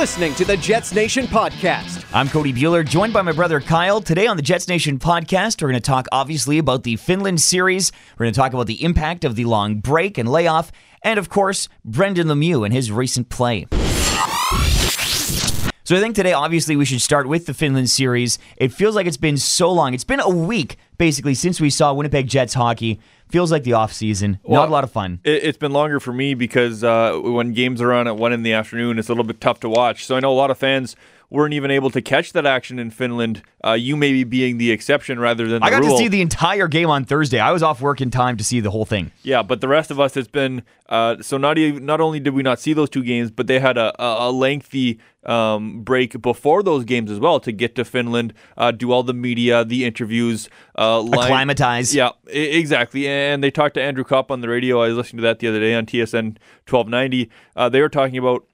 Listening to the Jets Nation podcast. I'm Cody Bueller, joined by my brother Kyle. Today on the Jets Nation podcast, we're going to talk obviously about the Finland series. We're going to talk about the impact of the long break and layoff, and of course, Brendan Lemieux and his recent play. So I think today, obviously, we should start with the Finland series. It feels like it's been so long. It's been a week, basically, since we saw Winnipeg Jets hockey. Feels like the off season. Well, Not a lot of fun. It, it's been longer for me because uh, when games are on at one in the afternoon, it's a little bit tough to watch. So I know a lot of fans weren't even able to catch that action in Finland. Uh, you maybe being the exception rather than the I got rule. to see the entire game on Thursday. I was off work in time to see the whole thing. Yeah, but the rest of us, it's been uh, so not even, not only did we not see those two games, but they had a, a, a lengthy um, break before those games as well to get to Finland, uh, do all the media, the interviews, uh, line- Acclimatize. Yeah, e- exactly. And they talked to Andrew Copp on the radio. I was listening to that the other day on TSN 1290. Uh, they were talking about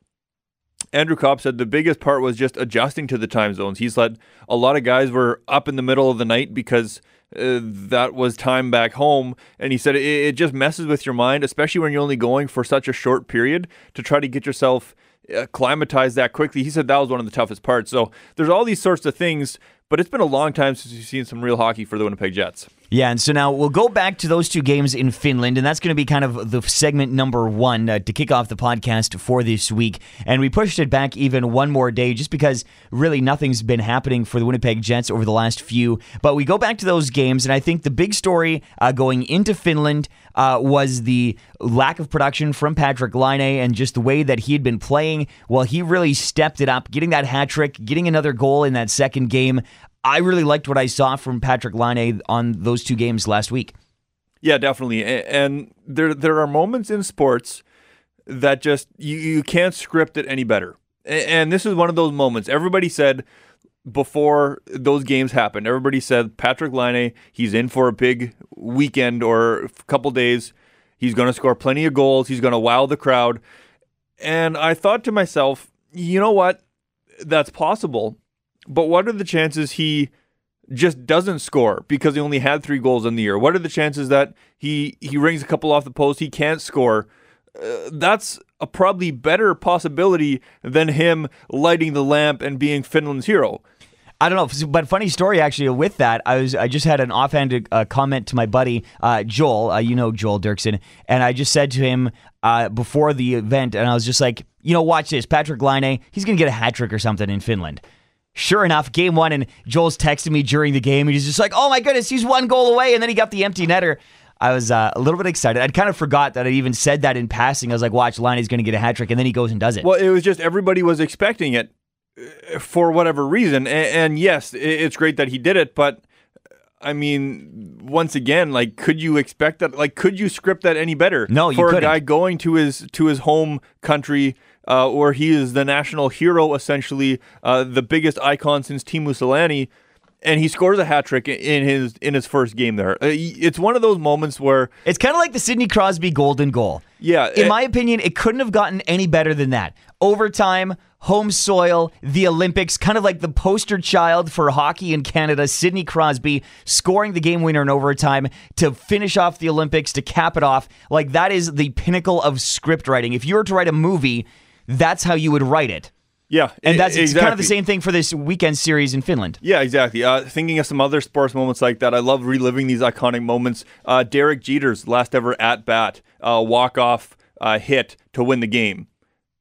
Andrew Copp said the biggest part was just adjusting to the time zones. He said a lot of guys were up in the middle of the night because uh, that was time back home. And he said it, it just messes with your mind, especially when you're only going for such a short period to try to get yourself acclimatized that quickly. He said that was one of the toughest parts. So there's all these sorts of things, but it's been a long time since you've seen some real hockey for the Winnipeg Jets. Yeah, and so now we'll go back to those two games in Finland, and that's going to be kind of the segment number one uh, to kick off the podcast for this week. And we pushed it back even one more day just because really nothing's been happening for the Winnipeg Jets over the last few. But we go back to those games, and I think the big story uh, going into Finland uh, was the lack of production from Patrick Laine and just the way that he had been playing. Well, he really stepped it up, getting that hat trick, getting another goal in that second game. I really liked what I saw from Patrick Laine on those two games last week. Yeah, definitely. And there there are moments in sports that just you, you can't script it any better. And this is one of those moments. Everybody said before those games happened, everybody said Patrick Laine, he's in for a big weekend or a couple days. He's going to score plenty of goals. He's going to wow the crowd. And I thought to myself, you know what? That's possible. But what are the chances he just doesn't score because he only had three goals in the year? What are the chances that he he rings a couple off the post, he can't score? Uh, that's a probably better possibility than him lighting the lamp and being Finland's hero. I don't know, but funny story actually with that. I was I just had an offhand uh, comment to my buddy uh, Joel. Uh, you know Joel Dirksen, and I just said to him uh, before the event, and I was just like, you know, watch this, Patrick Laine, he's gonna get a hat trick or something in Finland. Sure enough, game one, and Joel's texting me during the game, and he's just like, "Oh my goodness, he's one goal away," and then he got the empty netter. I was uh, a little bit excited. I'd kind of forgot that I even said that in passing. I was like, "Watch, Liney's going to get a hat trick," and then he goes and does it. Well, it was just everybody was expecting it uh, for whatever reason, and, and yes, it's great that he did it, but. I mean, once again, like, could you expect that? Like, could you script that any better? No, you for couldn't. a guy going to his to his home country, uh, where he is the national hero, essentially, uh, the biggest icon since Teemu Selanne, and he scores a hat trick in his in his first game there. Uh, It's one of those moments where, It's kind of like the Sidney Crosby golden goal. Yeah, In it- my opinion, it couldn't have gotten any better than that. Overtime, home soil, the Olympics, kind of like the poster child for hockey in Canada, Sidney Crosby scoring the game winner in overtime to finish off the Olympics, to cap it off. Like that is the pinnacle of script writing. If you were to write a movie, that's how you would write it. yeah, And that's it's kind of the same thing for this weekend series in Finland. Yeah, exactly. Uh, thinking of some other sports moments like that, I love reliving these iconic moments. Uh, Derek Jeter's last ever at bat, uh, walk off uh, hit to win the game.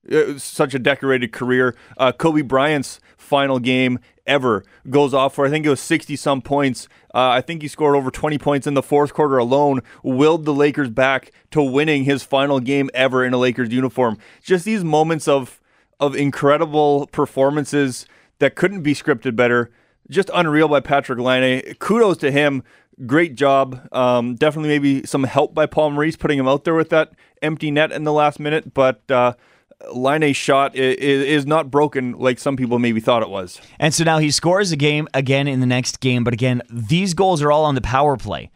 It was such a decorated career. Uh, Kobe Bryant's final game ever goes off for I think it was 60 some points. Uh, I think he scored over 20 points in the fourth quarter alone, willed the Lakers back to winning his final game ever in a Lakers uniform. Just these moments of of incredible performances that couldn't be scripted better. Just unreal by Patrick Laine. Kudos to him. Great job. Um, definitely maybe some help by Paul Maurice putting him out there with that empty net in the last minute, but uh, Laine's shot is, is not broken like some people maybe thought it was. And so now he scores a game again in the next game. But again, these goals are all on the power play.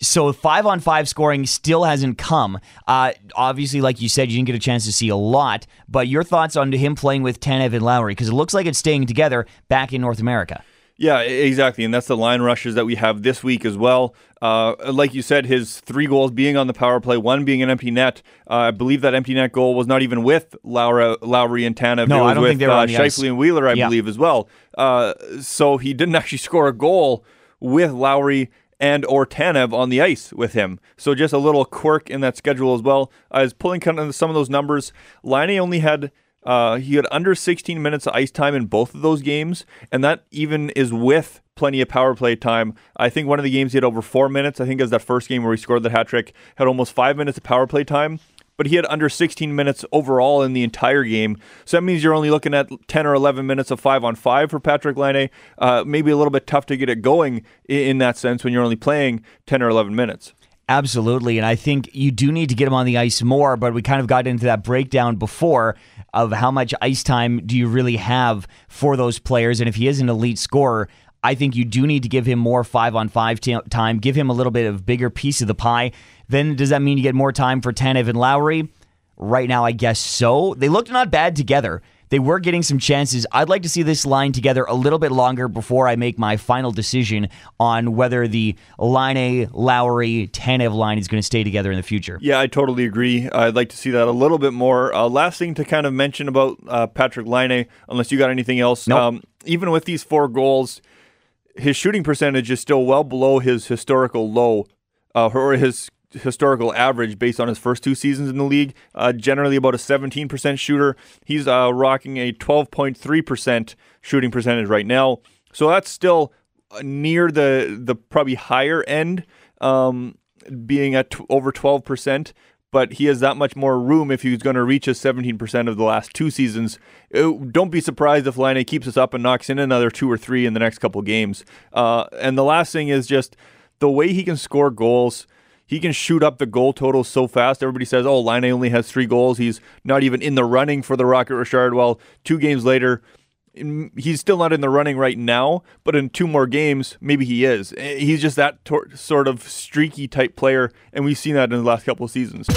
So five on five scoring still hasn't come. Uh, obviously, like you said, you didn't get a chance to see a lot. But your thoughts on him playing with Tanev and Lowry because it looks like it's staying together back in North America. Yeah, exactly. And that's the line rushes that we have this week as well. Uh, like you said, his three goals being on the power play, one being an empty net. Uh, I believe that empty net goal was not even with Laura, Lowry and Tanev. No, it was I don't with think they were uh, on the ice. Scheifele and Wheeler, I Yeah. believe, as well. Uh, so he didn't actually score a goal with Lowry and or Tanev on the ice with him. So just a little quirk in that schedule as well. I was pulling kind of some of those numbers. Laine only had uh, he had under 16 minutes of ice time in both of those games, and that even is with plenty of power play time. I think one of the games he had over four minutes. I think it was that first game where he scored the hat trick, had almost five minutes of power play time. But he had under 16 minutes overall in the entire game. So that means you're only looking at 10 or 11 minutes of five on five for Patrick Laine. Uh, maybe a little bit tough to get it going in that sense when you're only playing 10 or 11 minutes. Absolutely. And I think you do need to get him on the ice more, but we kind of got into that breakdown before of how much ice time do you really have for those players. And if he is an elite scorer, I think you do need to give him more five on five t- time, give him a little bit of bigger piece of the pie. Then does that mean you get more time for Tanev and Lowry? Right now, I guess so. They looked not bad together. They were getting some chances. I'd like to see this line together a little bit longer before I make my final decision on whether the Laine Lowry Tanev line is going to stay together in the future. Yeah, I totally agree. I'd like to see that a little bit more. Uh, last thing to kind of mention about uh, Patrick Laine, unless you got anything else. Nope. Um, even with these four goals, his shooting percentage is still well below his historical low, uh, or his historical average based on his first two seasons in the league. Uh, generally about a 17% shooter. He's uh, rocking a 12.3% shooting percentage right now. So that's still uh, near the the probably higher end, um, being at t- over 12%. But he has that much more room if he's going to reach his 17% of the last two seasons. Uh, don't be surprised if Laine keeps us up and knocks in another two or three in the next couple games. Uh, and the last thing is just the way he can score goals. He can shoot up the goal total so fast. Everybody says, "Oh, Laine only has three goals. He's not even in the running for the Rocket Richard." Well, two games later, he's still not in the running right now, but in two more games, maybe he is. Eh, He's just that tor- sort of streaky type player, and we've seen that in the last couple of seasons.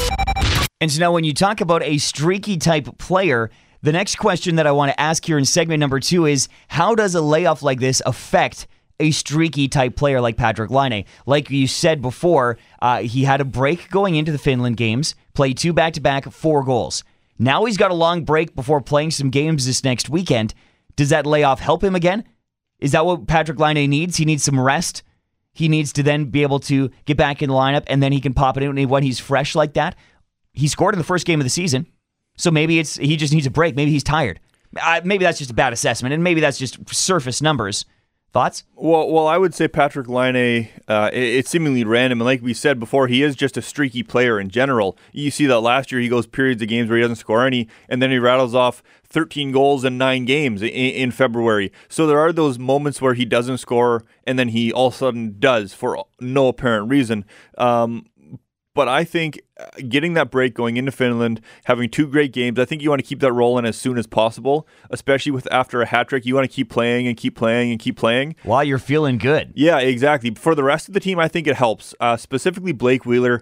And so now, when you talk about a streaky type player, the next question that I want to ask here in segment number two is how does a layoff like this affect a streaky type player like Patrick Laine? Like you said before, uh, he had a break going into the Finland games, played two back to back, four goals. Now he's got a long break before playing some games this next weekend. Does that layoff help him again? Is that what Patrick Laine needs? He needs some rest. He needs to then be able to get back in the lineup, and then he can pop it in when he's fresh like that. He scored in the first game of the season, so maybe it's he just needs a break. Maybe he's tired. Uh, maybe that's just a bad assessment, and maybe that's just surface numbers. Thoughts? Well, well, I would say Patrick Laine, uh, it- it's seemingly random, and like we said before, he is just a streaky player in general. You see that last year he goes periods of games where he doesn't score any, and then he rattles off 13 goals in nine games in, in February. So there are those moments where he doesn't score, and then he all of a sudden does for no apparent reason. Um, but I think uh, getting that break going into Finland, having two great games, I think you want to keep that rolling as soon as possible, especially with after a hat trick. You want to keep playing and keep playing and keep playing. While you're feeling good. Yeah, exactly. For the rest of the team, I think it helps. Uh, specifically, Blake Wheeler.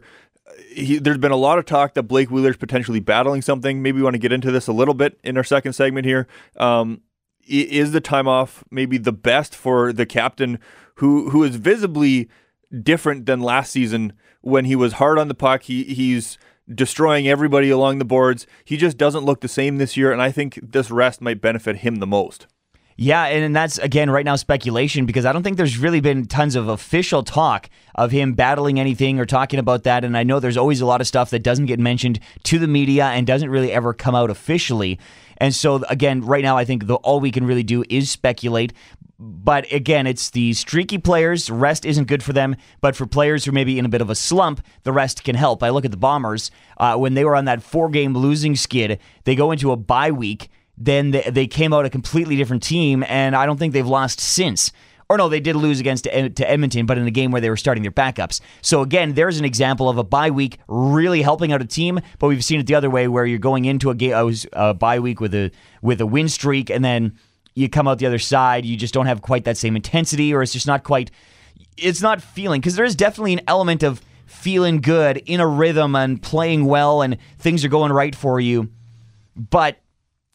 He, there's been a lot of talk that Blake Wheeler's potentially battling something. Maybe we want to get into this a little bit in our second segment here. Um, is the time off maybe the best for the captain, who who is visibly different than last season when he was hard on the puck. He he's destroying everybody along the boards. He just doesn't look the same this year, and I think this rest might benefit him the most. Yeah, and that's again right now speculation because I don't think there's really been tons of official talk of him battling anything or talking about that. And I know there's always a lot of stuff that doesn't get mentioned to the media and doesn't really ever come out officially. And so again, right now I think the, all we can really do is speculate. But again, it's the streaky players. Rest isn't good for them. But for players who may be in a bit of a slump, the rest can help. I look at the Bombers uh, when they were on that four-game losing skid. They go into a bye week then they, they came out a completely different team, and I don't think they've lost since. Or no, they did lose against to Edmonton, but in a game where they were starting their backups. So again, there's an example of a bye week really helping out a team. But we've seen it the other way, where you're going into a, a bye week with a with a win streak, and then you come out the other side, you just don't have quite that same intensity, or it's just not quite. It's not feeling because there is definitely an element of feeling good in a rhythm and playing well, and things are going right for you. But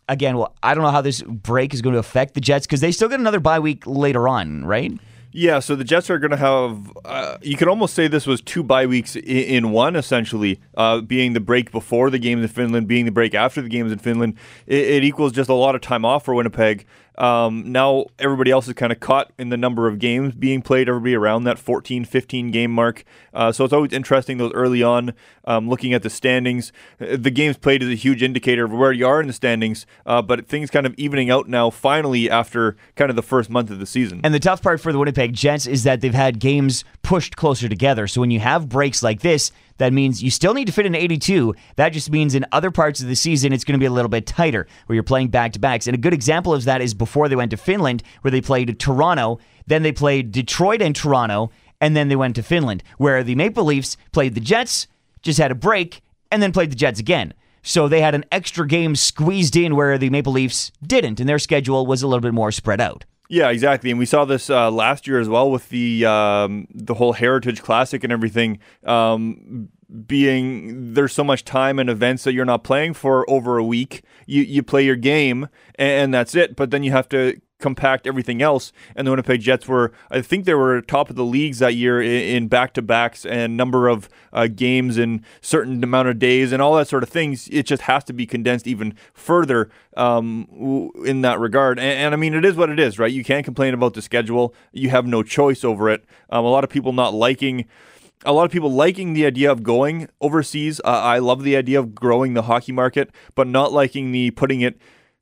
again, well, I don't know how this break is going to affect the Jets because they still get another bye week later on, right? Yeah, so the Jets are going to have. Uh, you could almost say this was two bye weeks in, in one, essentially, uh, being the break before the games in Finland, being the break after the games in Finland. It, it equals just a lot of time off for Winnipeg. Um, now everybody else is kind of caught in the number of games being played, everybody around that 14, 15 game mark. Uh, so it's always interesting those early on, um, looking at the standings. Uh, the games played is a huge indicator of where you are in the standings, uh, but things kind of evening out now, finally, after kind of the first month of the season. And the tough part for the Winnipeg Jets is that they've had games pushed closer together. So when you have breaks like this, that means you still need to fit in 82. That just means in other parts of the season, it's going to be a little bit tighter where you're playing back to backs. And a good example of that is before they went to Finland, where they played Toronto, then they played Detroit and Toronto, and then they went to Finland, where the Maple Leafs played the Jets, just had a break, and then played the Jets again. So they had an extra game squeezed in where the Maple Leafs didn't, and their schedule was a little bit more spread out. Yeah, exactly, and we saw this uh, last year as well with the um, the whole Heritage Classic and everything. Um, being there's so much time and events that you're not playing for over a week. You you play your game and that's it. But then you have to compact everything else. And the Winnipeg Jets were, I think they were top of the leagues that year in back to backs and number of uh, games in certain amount of days and all that sort of things. It just has to be condensed even further um, in that regard. And, and, I mean, it is what it is, right? You can't complain about the schedule. You have no choice over it. Um, a lot of people not liking a lot of people liking the idea of going overseas. Uh, I love the idea of growing the hockey market, but not liking the putting it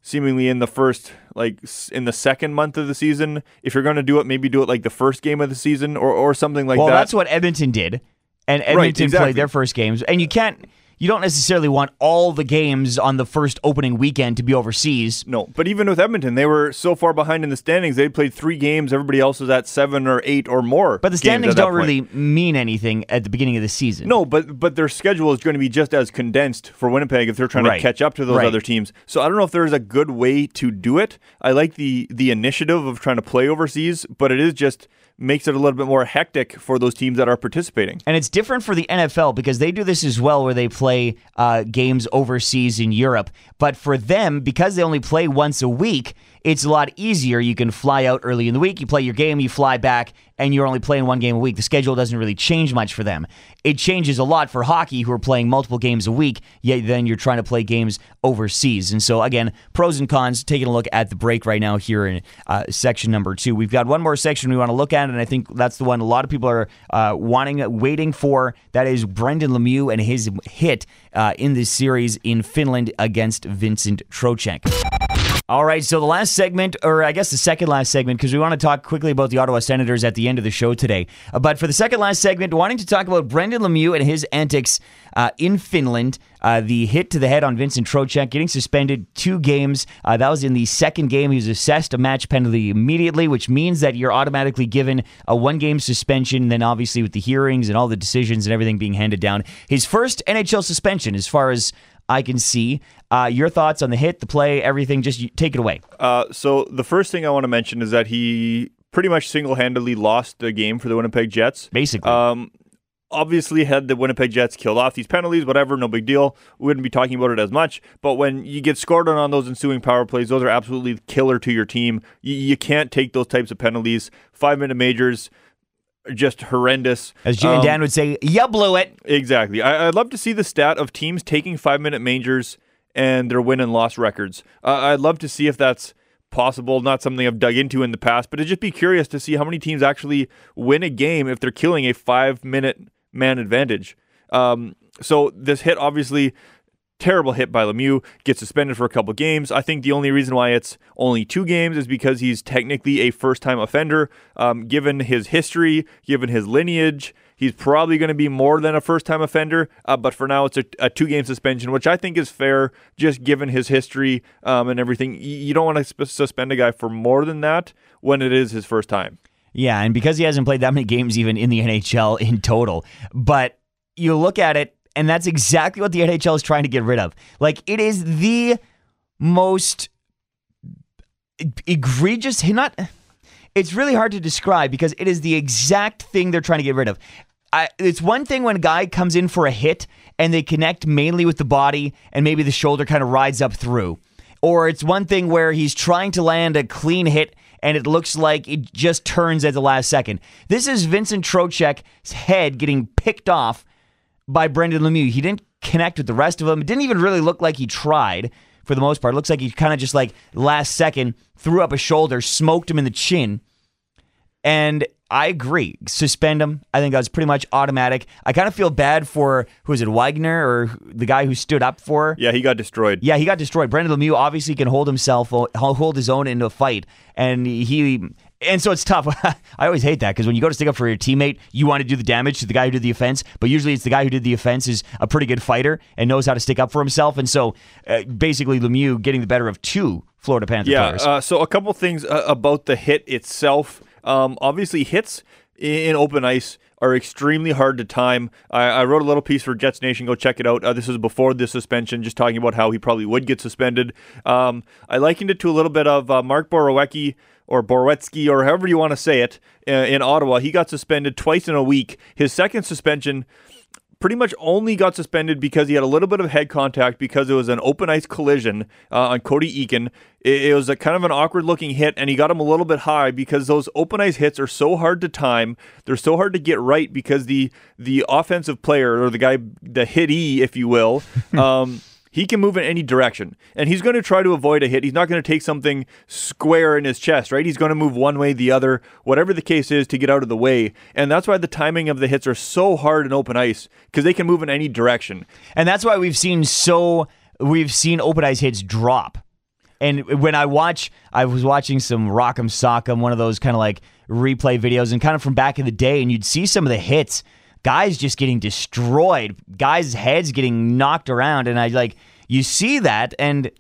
seemingly in the first like in the second month of the season. If you're going to do it, maybe do it like the first game of the season or or something like well, that. Well, that's what Edmonton did. And Edmonton right, exactly. played their first games. And you can't you don't necessarily want all the games on the first opening weekend to be overseas. No, but even with Edmonton, they were so far behind in the standings. They played three games. Everybody else was at seven or eight or more. But the standings don't really mean anything at the beginning of the season. No, but but their schedule is going to be just as condensed for Winnipeg if they're trying right. to catch up to those right. other teams. So I don't know if there's a good way to do it. I like the the initiative of trying to play overseas, but it is just makes it a little bit more hectic for those teams that are participating. And it's different for the NFL because they do this as well, where they play uh, games overseas in Europe. But for them, because they only play once a week, it's a lot easier. You can fly out early in the week, you play your game, you fly back, and you're only playing one game a week. The schedule doesn't really change much for them. It changes a lot for hockey, who are playing multiple games a week, yet then you're trying to play games overseas. And so, again, pros and cons, taking a look at the break right now here in uh, section number two. We've got one more section we want to look at, and I think that's the one a lot of people are uh, wanting, waiting for. That is Brendan Lemieux and his hit uh, in this series in Finland against Vincent Trocheck. All right, so the last segment, or I guess the second last segment, because we want to talk quickly about the Ottawa Senators at the end of the show today. Uh, but for the second last segment, wanting to talk about Brendan Lemieux and his antics uh, in Finland. Uh, the hit to the head on Vincent Trocheck, getting suspended two games. Uh, that was in the second game. He was assessed a match penalty immediately, which means that you're automatically given a one game suspension. Then, obviously, with the hearings and all the decisions and everything being handed down, his first NHL suspension, as far as I can see. Uh, your thoughts on the hit, the play, everything? Just take it away. Uh, so the first thing I want to mention is that he pretty much single-handedly lost the game for the Winnipeg Jets. Basically. Um, obviously, had the Winnipeg Jets killed off these penalties, whatever, no big deal. We wouldn't be talking about it as much. But when you get scored on on those ensuing power plays, those are absolutely killer to your team. You, you can't take those types of penalties. Five-minute majors just horrendous. As um, and Dan would say, you blew it. Exactly. I, would love to see the stat of teams taking five minute majors and their win and loss records. Uh, I'd love to see if that's possible. Not something I've dug into in the past, but I'd just be curious to see how many teams actually win a game if they're killing a five minute man advantage. Um, so this hit obviously terrible hit by Lemieux, gets suspended for a couple games. I think the only reason why it's only two games is because he's technically a first time offender. Um, given his history, given his lineage, he's probably going to be more than a first time offender. Uh, but for now, it's a, a two game suspension, which I think is fair, just given his history um, and everything. You don't want to sp- suspend a guy for more than that when it is his first time. Yeah, and because he hasn't played that many games even in the NHL in total. But you look at it, and that's exactly what the NHL is trying to get rid of. Like, it is the most egregious, not. It's really hard to describe because it is the exact thing they're trying to get rid of. I, it's one thing when a guy comes in for a hit and they connect mainly with the body and maybe the shoulder kind of rides up through or it's one thing where he's trying to land a clean hit and it looks like it just turns at the last second. This is Vincent Trocheck's head getting picked off by Brendan Lemieux. He didn't connect with the rest of them. It didn't even really look like he tried for the most part. It looks like he kind of just like last second threw up a shoulder, smoked him in the chin. And I agree. Suspend him. I think that was pretty much automatic. I kind of feel bad for who is it, Wagner or the guy who stood up for. Yeah, he got destroyed. Yeah, he got destroyed. Brendan Lemieux obviously can hold himself, hold his own in a fight, and he. And so it's tough. I always hate that because when you go to stick up for your teammate, you want to do the damage to the guy who did the offense, but usually it's the guy who did the offense is a pretty good fighter and knows how to stick up for himself. And so uh, basically, Lemieux getting the better of two Florida Panther yeah, players. Uh, so a couple things uh, about the hit itself. Um, obviously, hits in open ice are extremely hard to time. I, I, wrote a little piece for Jets Nation. Go check it out. Uh, this was before the suspension, just talking about how he probably would get suspended. Um, I likened it to a little bit of uh, Mark Borowiecki or Borowetsky or however you want to say it uh, in Ottawa. He got suspended twice in a week. His second suspension pretty much only got suspended because he had a little bit of head contact because it was an open ice collision uh, on Cody Eakin. It, it, was a kind of an awkward looking hit, and he got him a little bit high because those open ice hits are so hard to time. They're so hard to get right because the the offensive player or the guy, the hittee, if you will. Um, he can move in any direction, and he's going to try to avoid a hit. He's not going to take something square in his chest, right? He's going to move one way, the other, whatever the case is, to get out of the way. And that's why the timing of the hits are so hard in open ice because they can move in any direction. And that's why we've seen so we've seen open ice hits drop. And when I watch, I was watching some Rock'em Sock'em, one of those kind of like replay videos, and kind of from back in the day, and you'd see some of the hits guys just getting destroyed, guys' heads getting knocked around, and I like you see that and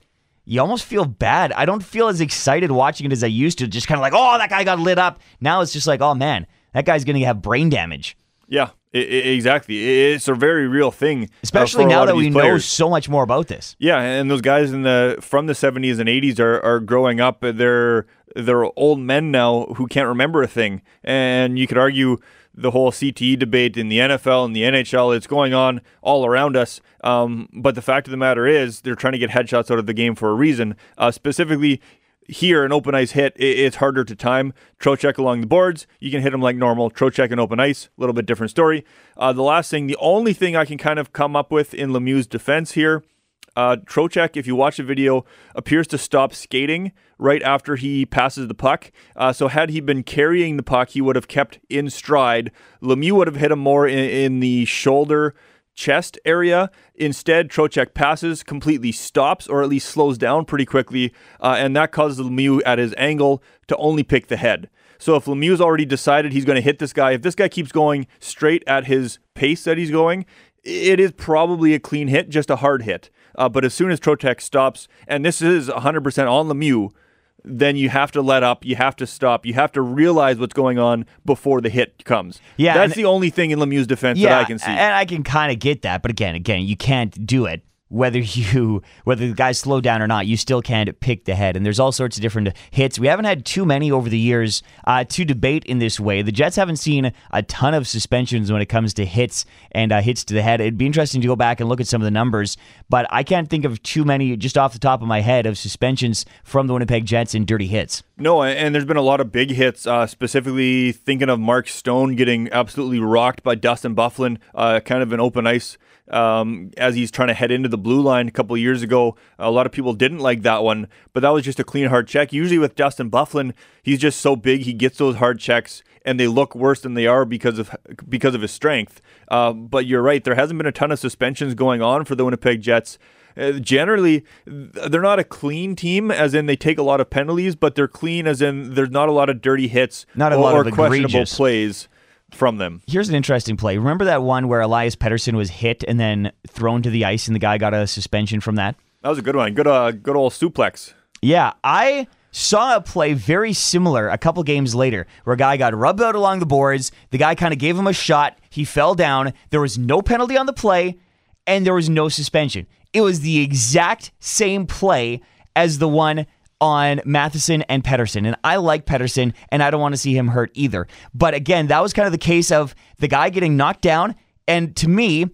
you almost feel bad. I don't feel as excited watching it as I used to. Just kind of like, oh, that guy got lit up. Now it's just like, oh man, that guy's going to have brain damage. Yeah, it, it, exactly. It's a very real thing, uh, especially uh, now that we players. know so much more about this. Yeah, and those guys in the from the '70s and '80s are, are growing up. They're they're old men now who can't remember a thing, and you could argue the whole CTE debate in the NFL and the NHL. It's going on all around us. Um, but the fact of the matter is, they're trying to get headshots out of the game for a reason. Uh, specifically, here, an open ice hit, it's harder to time. Trocheck along the boards, you can hit him like normal. Trocheck in open ice, a little bit different story. Uh, the last thing, the only thing I can kind of come up with in Lemieux's defense here uh, Trocheck, if you watch the video, appears to stop skating right after he passes the puck. Uh, so had he been carrying the puck, he would have kept in stride. Lemieux would have hit him more in, in the shoulder chest area. Instead, Trocheck passes, completely stops, or at least slows down pretty quickly, uh, and that causes Lemieux at his angle to only pick the head. So if Lemieux's already decided he's going to hit this guy, if this guy keeps going straight at his pace that he's going, it is probably a clean hit, just a hard hit. Uh, but as soon as Trocheck stops, and this is 100% on Lemieux, then you have to let up. You have to stop. You have to realize what's going on before the hit comes. Yeah, that's the only thing in Lemieux's defense yeah, that I can see. And I can kind of get that, but again, again, you can't do it whether you whether the guys slow down or not, you still can't pick the head. And there's all sorts of different hits. We haven't had too many over the years uh, to debate in this way. The Jets haven't seen a ton of suspensions when it comes to hits and uh, hits to the head. It'd be interesting to go back and look at some of the numbers, but I can't think of too many just off the top of my head of suspensions from the Winnipeg Jets in dirty hits. No, and there's been a lot of big hits. Uh, specifically, thinking of Mark Stone getting absolutely rocked by Dustin Byfuglien, uh, kind of an open ice um, as he's trying to head into the blue line a couple years ago. A lot of people didn't like that one, but that was just a clean hard check. Usually with Dustin Byfuglien, he's just so big, he gets those hard checks and they look worse than they are because of because of his strength. Uh, but you're right, there hasn't been a ton of suspensions going on for the Winnipeg Jets. Uh, generally, they're not a clean team, as in they take a lot of penalties, but they're clean, as in there's not a lot of dirty hits not a or, lot or of questionable plays from them. Here's an interesting play. Remember that one where Elias Pettersson was hit and then thrown to the ice, and the guy got a suspension from that? That was a good one. Good, uh, good old suplex. Yeah, I saw a play very similar a couple games later where a guy got rubbed out along the boards. The guy kind of gave him a shot. He fell down. There was no penalty on the play, and there was no suspension. It was the exact same play as the one on Matheson and Pettersson. And I like Pettersson, and I don't want to see him hurt either. But again, that was kind of the case of the guy getting knocked down. And to me,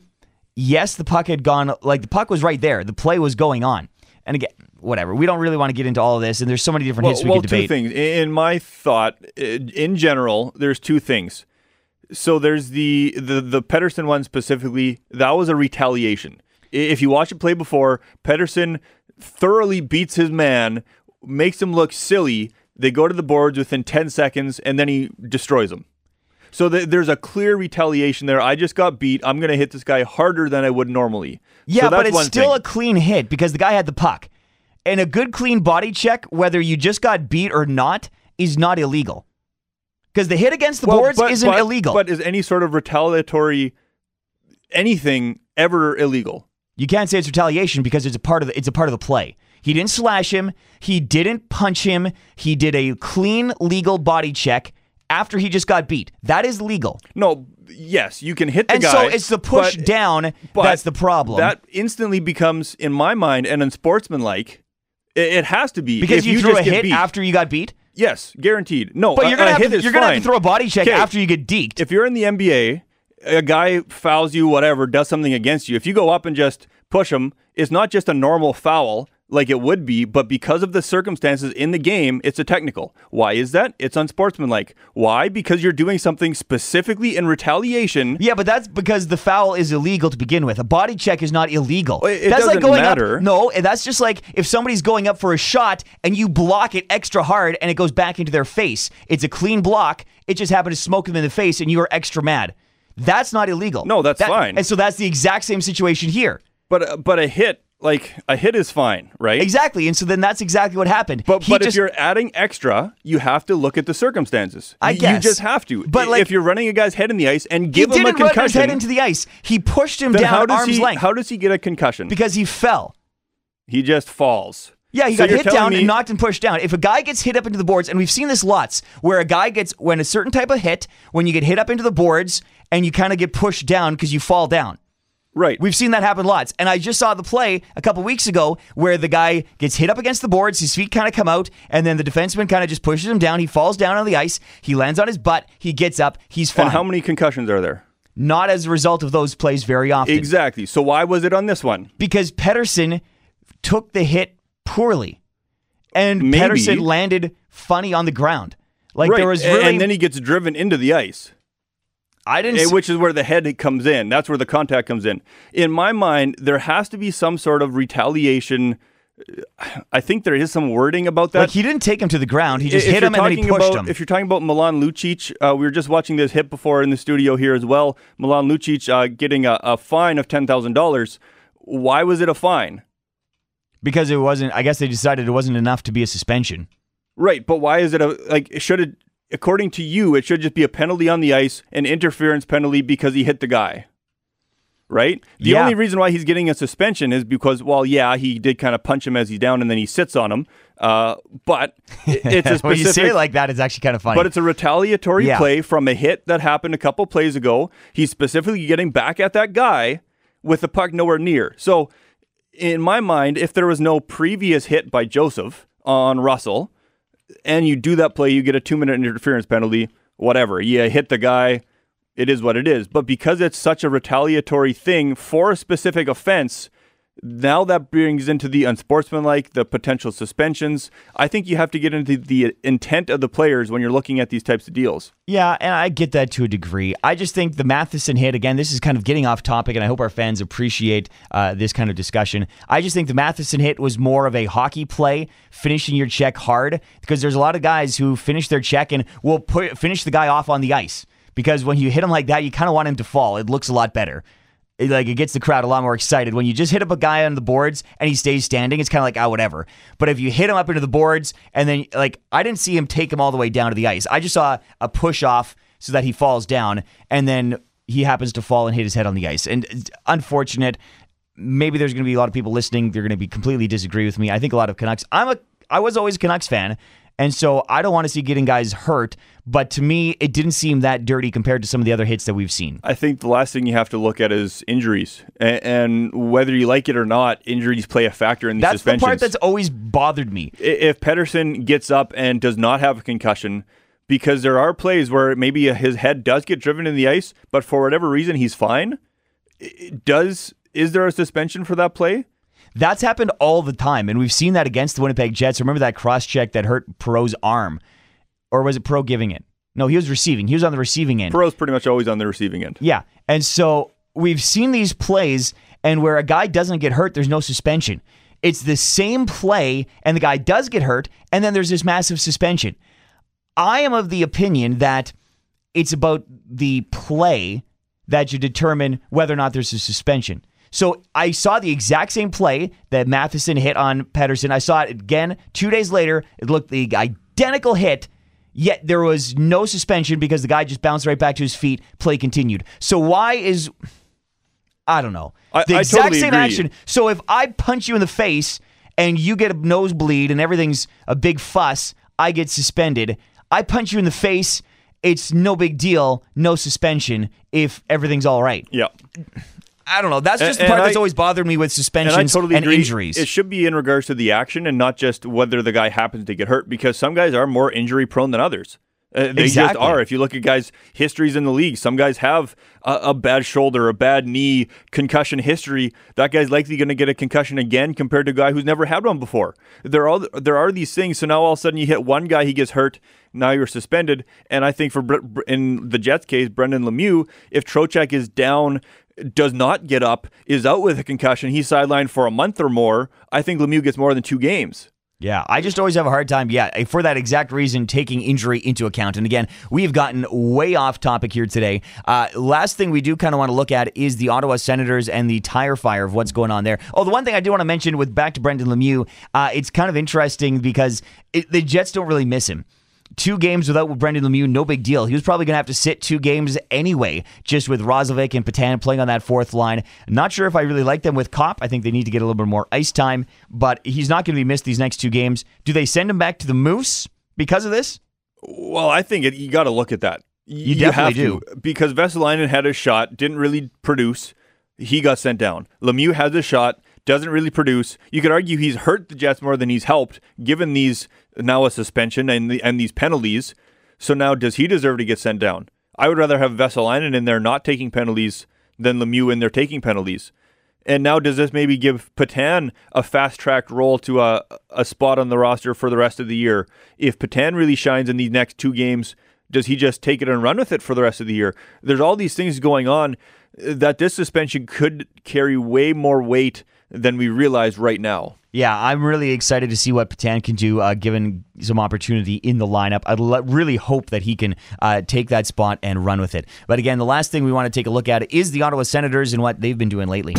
yes, the puck had gone, like the puck was right there. The play was going on. And again, whatever. We don't really want to get into all of this, and there's so many different well, hits we well, could two things. In my thought, in general, there's two things. So there's the the the Pettersson one specifically. That was a retaliation. If you watch it play before, Pettersson thoroughly beats his man, makes him look silly. They go to the boards within 10 seconds, and then he destroys them. So th- there's a clear retaliation there. I just got beat. I'm going to hit this guy harder than I would normally. Yeah, So but it's still thing. a clean hit because the guy had the puck. And a good clean body check, whether you just got beat or not, is not illegal. Because the hit against the Well, boards but- isn't but- illegal. But is any sort of retaliatory anything ever illegal? you can't say it's retaliation because it's a part of the, it's a part of the play. He didn't slash him. He didn't punch him. He did a clean legal body check after he just got beat. That is legal. No, yes, you can hit the And guy. so it's the push but- down but that's the problem. That instantly becomes, in my mind, and unsportsmanlike. It, it has to be because if you, you, threw a hit after you got beat. Yes, guaranteed. No, But you're gonna a have hit to, you're gonna have to throw a body check Okay. after you get deked. If you're in the NBA, a guy fouls you, whatever, does something against you. If you go up and just push him, it's not just a normal foul like it would be, but because of the circumstances in the game, it's a technical. Why is that? It's unsportsmanlike. Why? Because you're doing something specifically in retaliation. Yeah, but that's because the foul is illegal to begin with. A body check is not illegal. It that's like doesn't going matter. up. No, that's just like if somebody's going up for a shot and you block it extra hard and it goes back into their face. It's a clean block. It just happened to smoke them in the face and you are extra mad. That's not illegal. No, that's That- fine. And so that's the exact same situation here. But uh, but a hit, like a hit is fine, right? Exactly. And so then that's exactly what happened. But, He but just- if you're adding extra, you have to look at the circumstances. I You- guess. you just have to. But, like- if you're running a guy's head in the ice and give him a didn't run his concussion, head into the ice. He pushed him down how does arm's he length how does he get a concussion? because he fell. he just falls. Yeah, he So got hit down me- and knocked and pushed down. If a guy gets hit up into the boards, and we've seen this lots, where a guy gets when a certain type of hit, when you get hit up into the boards and you kind of get pushed down because you fall down. Right. We've seen that happen lots. And I just saw the play a couple weeks ago where the guy gets hit up against the boards, his feet kind of come out, and then the defenseman kind of just pushes him down. He falls down on the ice. He lands on his butt. He gets up. He's fine. and how many concussions are there? Not as a result of those plays very often. Exactly. So why was it on this one? because Pettersson took the hit poorly, and Maybe. Pettersson landed funny on the ground. Like right. there was really, and then he gets driven into the ice. I didn't. Eh, which is where the head comes in. That's where the contact comes in. In my mind, there has to be some sort of retaliation. I think there is some wording about that. like he didn't take him to the ground. He just If hit him and then he pushed about, him. If you're talking about Milan Lucic, uh, we were just watching this hit before in the studio here as well. Milan Lucic uh, getting a, a fine of ten thousand dollars. Why was it a fine? because it wasn't. I guess they decided it wasn't enough to be a suspension. Right, but why is it a like? Should it, according to you, it should just be a penalty on the ice, an interference penalty because he hit the guy. Right. The Yeah. only reason why he's getting a suspension is because, well, yeah, he did kind of punch him as he's down, and then he sits on him. Uh, but it's a when you say it like that, it's actually kind of funny. But it's a retaliatory Yeah. play from a hit that happened a couple plays ago. He's specifically getting back at that guy with the puck nowhere near. So, in my mind, if there was no previous hit by Joseph on Russell, and you do that play, you get a two minute interference penalty, whatever. You hit the guy, it is what it is. But because it's such a retaliatory thing for a specific offense, now that brings into the unsportsmanlike, the potential suspensions. I think you have to get into the intent of the players when you're looking at these types of deals. Yeah, and I get that to a degree. I just think the Matheson hit, again, this is kind of getting off topic, and I hope our fans appreciate uh, this kind of discussion. I just think the Matheson hit was more of a hockey play, finishing your check hard, because there's a lot of guys who finish their check and will put, finish the guy off on the ice. Because when you hit him like that, you kind of want him to fall. It looks a lot better. It, like it gets the crowd a lot more excited. When you just hit up a guy on the boards and he stays standing, it's kind of like ah whatever. But if you hit him up into the boards and then like I didn't see him take him all the way down to the ice. I just saw a push off so that he falls down and then he happens to fall and hit his head on the ice. And unfortunate. Maybe there's going to be a lot of people listening. They're going to be completely disagree with me. I think a lot of Canucks. I'm a I was always a Canucks fan. And so I don't want to see getting guys hurt, but to me, it didn't seem that dirty compared to some of the other hits that we've seen. I think the last thing you have to look at is injuries, and, and whether you like it or not, injuries play a factor in these That's the suspensions. part that's always bothered me. If Pettersson gets up and does not have a concussion, because there are plays where maybe his head does get driven in the ice, but for whatever reason he's fine. Does is there a suspension for that play? That's happened all the time, and we've seen that against the Winnipeg Jets. Remember that cross check that hurt Perreault's arm, or was it Perreault giving it? No, he was receiving. He was on the receiving end. Perreault's pretty much always on the receiving end. Yeah, and so we've seen these plays, and where a guy doesn't get hurt, there's no suspension. It's the same play, and the guy does get hurt, and then there's this massive suspension. I am of the opinion that it's about the play that you determine whether or not there's a suspension. So I saw the exact same play that Matheson hit on Pettersson. I saw it again two days later. It looked the identical hit, yet there was no suspension because the guy just bounced right back to his feet. Play continued. So why is I don't know I- the I exact totally same agree. action? So if I punch you in the face and you get a nosebleed and everything's a big fuss, I get suspended. I punch you in the face. It's no big deal, no suspension if everything's all right. Yeah. I don't know. That's just And- the part that's I- always bothered me with And I suspensions totally and agree. injuries. It should be in regards to the action and not just whether the guy happens to get hurt because some guys are more injury prone than others. Uh, they just are. If you look at guys' histories in the league, some guys have a, a bad shoulder, a bad knee, concussion history. That guy's likely going to get a concussion again compared to a guy who's never had one before. There are there are these things. So now all of a sudden you hit one guy, he gets hurt. Now you're suspended. And I think for in the Jets case, Brendan Lemieux, if Trocheck is down does not get up, is out with a concussion, he's sidelined for a month or more, I think Lemieux gets more than two games. Yeah, I just always have a hard time, yeah, for that exact reason, taking injury into account. And again, we've gotten way off topic here today. Uh, last thing we do kind of want to look at is the Ottawa Senators and the tire fire of what's going on there. Oh, the one thing I do want to mention with back to Brendan Lemieux, uh, it's kind of interesting because it, the Jets don't really miss him. Two games without Brendan Lemieux, no big deal. He was probably going to have to sit two games anyway, just with Roslovic and Petan playing on that fourth line. Not sure if I really like them with Copp. I think they need to get a little bit more ice time, but he's not going to be missed these next two games. Do they send him back to the Moose because of this? Well, I think it, you got to look at that. You, definitely have to, because Vesalainen had a shot, didn't really produce. He got sent down. Lemieux has a shot, doesn't really produce. You could argue he's hurt the Jets more than he's helped, given these now a suspension and the, and these penalties. So now, does he deserve to get sent down? I would rather have Vesalainen in there not taking penalties than Lemieux in there taking penalties. And now, does this maybe give Petan a fast tracked role to a, a spot on the roster for the rest of the year? If Petan really shines in these next two games, does he just take it and run with it for the rest of the year? There's all these things going on that this suspension could carry way more weight than we realize right now. Yeah, I'm really excited to see what Petan can do, uh, given some opportunity in the lineup. I le- really hope that he can uh, take that spot and run with it. But again, the last thing we want to take a look at is the Ottawa Senators and what they've been doing lately.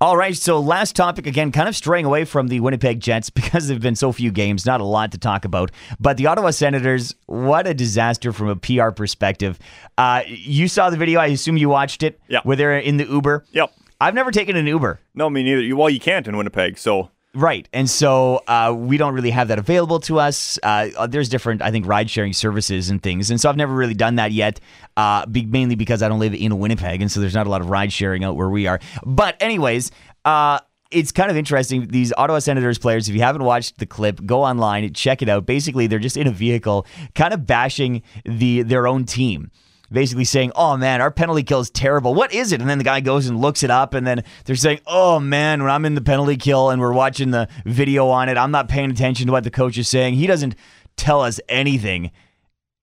All right, so last topic again, kind of straying away from the Winnipeg Jets because there have been so few games, not a lot to talk about. But the Ottawa Senators, what a disaster from a PR perspective. Uh, you saw the video, I assume you watched it, Yeah. where they're in the Uber. Yep. I've never taken an Uber. No, me neither. Well, you can't in Winnipeg, so Right. And so uh, we don't really have that available to us. Uh, there's different, I think, ride sharing services and things. And so I've never really done that yet, uh, be, mainly because I don't live in Winnipeg. And so there's not a lot of ride sharing out where we are. But, anyways, uh, it's kind of interesting. These Ottawa Senators players, if you haven't watched the clip, go online, check it out. Basically, they're just in a vehicle, kind of bashing the their own team basically saying, "Oh man, our penalty kill is terrible. What is it?" And then the guy goes and looks it up, and then they're saying, "Oh man, when I'm in the penalty kill and we're watching the video on it, I'm not paying attention to what the coach is saying. He doesn't tell us anything."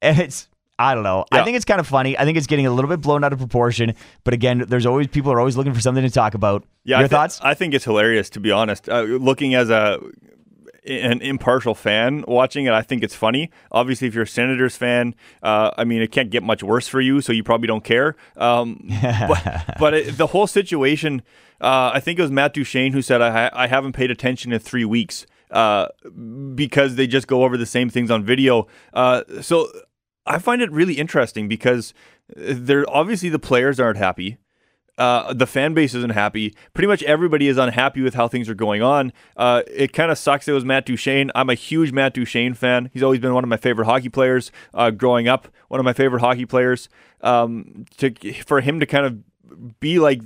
And it's I don't know. I think it's kind of funny. I think it's getting a little bit blown out of proportion. But again, there's always people are always looking for something to talk about. Yeah, Your I thi- thoughts? I think it's hilarious to be honest. Uh, looking as a an impartial fan watching it, I think it's funny. Obviously, if you're a Senators fan, uh, I mean, it can't get much worse for you, so you probably don't care. Um, but but it, the whole situation, uh, I think it was Matt Duchene who said, "I, I haven't paid attention in three weeks." Uh, because they just go over the same things on video. Uh, so I find it really interesting because they're obviously the players aren't happy. Uh, the fan base isn't happy. Pretty much everybody is unhappy with how things are going on. Uh, it kind of sucks. It was Matt Duchene. I'm a huge Matt Duchene fan. He's always been one of my favorite hockey players uh, growing up. One of my favorite hockey players. Um, to for him to kind of be like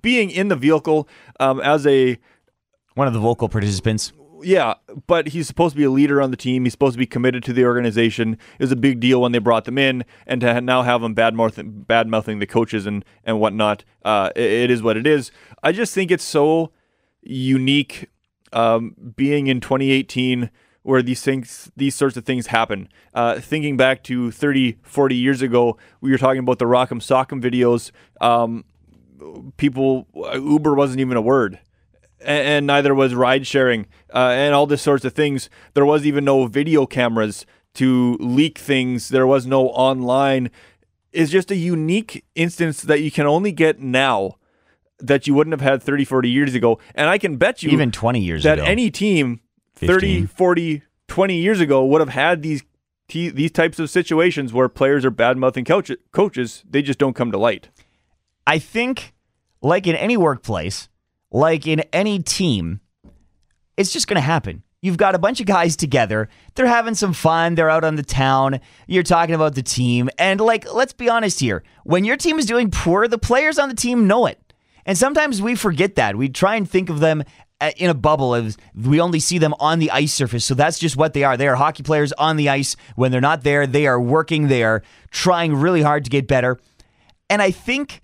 being in the vehicle um, as a One of the vocal participants. Yeah, but he's supposed to be a leader on the team. He's supposed to be committed to the organization. It was a big deal when they brought them in, and to now have him bad mouthing, the coaches and and whatnot. Uh, it, it is what it is. I just think it's so unique um, being in 2018 where these things these sorts of things happen. Uh, thinking back to 30, 40 years ago, we were talking about the Rock'em Sock'em videos. Um, people Uber wasn't even a word. And, and neither was ride sharing uh, and all this sorts of things. There was even no video cameras to leak things. There was no online. It's just a unique instance that you can only get now that you wouldn't have had 30, 40 years ago. And I can bet you Even 20 years ago that ago. any team 30, 40, 20 years ago would have had these t- these types of situations where players are bad mouthing coach- coaches. They just don't come to light. I think, like in any workplace, like in any team, it's just going to happen. You've got a bunch of guys together. They're having some fun. They're out on the town. You're talking about the team. And, like, let's be honest here. When your team is doing poor, the players on the team know it. And sometimes we forget that. We try and think of them uh, in a bubble of we only see them on the ice surface. So that's just what they are. They are hockey players on the ice. When they're not there, they are working. They are trying really hard to get better. And I think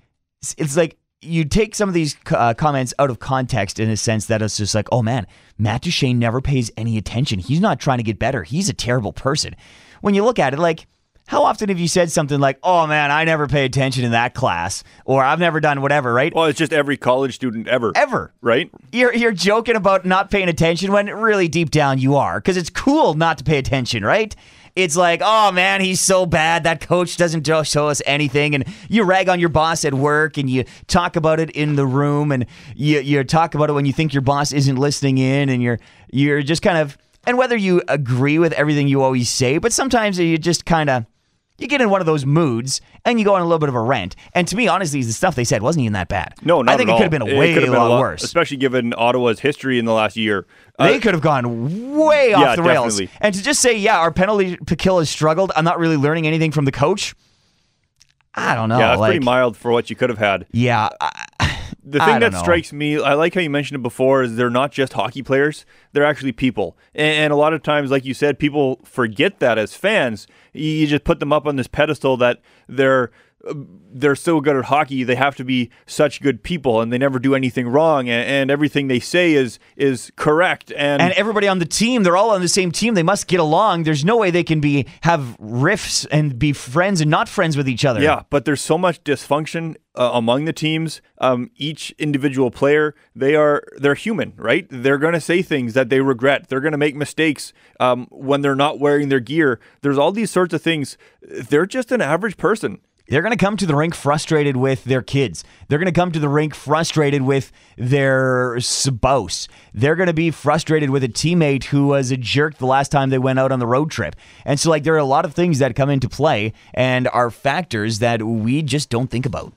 it's like you take some of these uh, comments out of context in a sense that it's just like, oh man, Matt Duchene never pays any attention. He's not trying to get better. He's a terrible person. When you look at it, like, how often have you said something like, oh man, I never pay attention in that class, or I've never done whatever, right? Well, it's just every college student ever. Ever. Right? You're, you're joking about not paying attention when really deep down you are, because it's cool not to pay attention, right? It's like, oh man, he's so bad. That coach doesn't show us anything. And you rag on your boss at work and you talk about it in the room and you, you talk about it when you think your boss isn't listening in and you're, you're just kind of, and whether you agree with everything you always say, but sometimes you just kind of, you get in one of those moods and you go on a little bit of a rant. And to me, honestly, the stuff they said wasn't even that bad. No, not I think it could have been a way have lot, worse. especially given Ottawa's history in the last year. Uh, They could have gone way off yeah, the rails. definitely. And to just say, yeah, our penalty kill has struggled. I'm not really learning anything from the coach. I don't know. yeah, that's like, pretty mild for what you could have had. Yeah, I, The thing that know. strikes me, I like how you mentioned it before, is they're not just hockey players; they're actually people. And, and a lot of times, like you said, people forget that as fans. You, you just put them up on this pedestal that they're they're so good at hockey. They have to be such good people, and they never do anything wrong, and, and everything they say is is correct. And, and everybody on the team, they're all on the same team. They must get along. There's no way they can be have riffs and be friends and not friends with each other. Yeah, but there's so much dysfunction uh, among the teams. Um, each individual player, they are they're human, right? They're going to say things that they regret. They're going to make mistakes um, when they're not wearing their gear. There's all these sorts of things. They're just an average person. They're going to come to the rink frustrated with their kids. They're going to come to the rink frustrated with their spouse. They're going to be frustrated with a teammate who was a jerk the last time they went out on the road trip. And so, like, there are a lot of things that come into play and are factors that we just don't think about.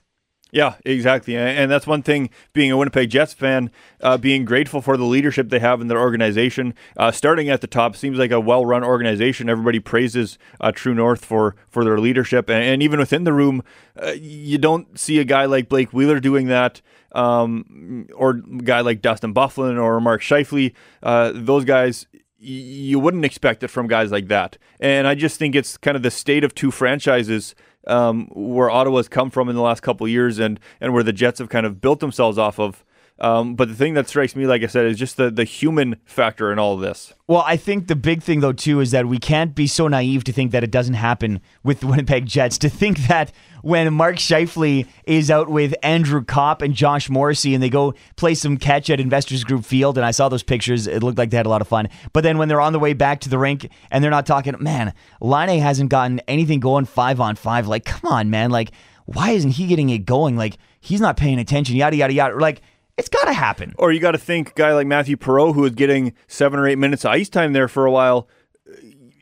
Yeah, exactly. And that's one thing being a Winnipeg Jets fan, uh, being grateful for the leadership they have in their organization. Uh, starting at the top, seems like a well run organization. Everybody praises uh, True North for, for their leadership. And, and even within the room, uh, you don't see a guy like Blake Wheeler doing that. Um, or a guy like Dustin Byfuglien or Mark Scheifele, uh, those guys, you wouldn't expect it from guys like that. And I just think it's kind of the state of two franchises um, where Ottawa's come from in the last couple years and, and where the Jets have kind of built themselves off of. Um, but the thing that strikes me, like I said, is just the, the human factor in all of this. Well, I think the big thing, though, too, is that we can't be so naive to think that it doesn't happen with the Winnipeg Jets. To think that when Mark Scheifele is out with Andrew Copp and Josh Morrissey and they go play some catch at Investors Group Field, and I saw those pictures, it looked like they had a lot of fun. But then when they're on the way back to the rink and they're not talking, man, Laine hasn't gotten anything going five on five. Like, come on, man. Like, why isn't he getting it going? Like, he's not paying attention, yada, yada, yada. Like, it's got to happen. Or you got to think a guy like Mathieu Perreault, who was getting seven or eight minutes of ice time there for a while.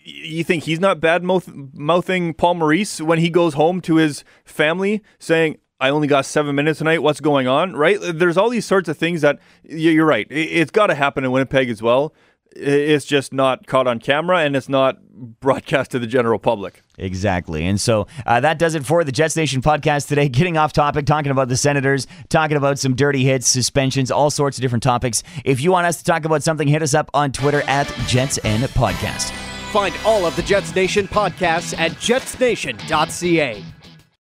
You think he's not bad mouth- mouthing Paul Maurice when he goes home to his family saying, I only got seven minutes tonight. What's going on? Right? There's all these sorts of things that you're right. It's got to happen in Winnipeg as well. I- It's just not caught on camera and it's not broadcast to the general public. Exactly. And so uh, that does it for the Jets Nation podcast today. Getting off topic, talking about the Senators, talking about some dirty hits, suspensions, all sorts of different topics. If you want us to talk about something, hit us up on Twitter at Jets and Podcast. Find all of the Jets Nation podcasts at jetsnation.ca.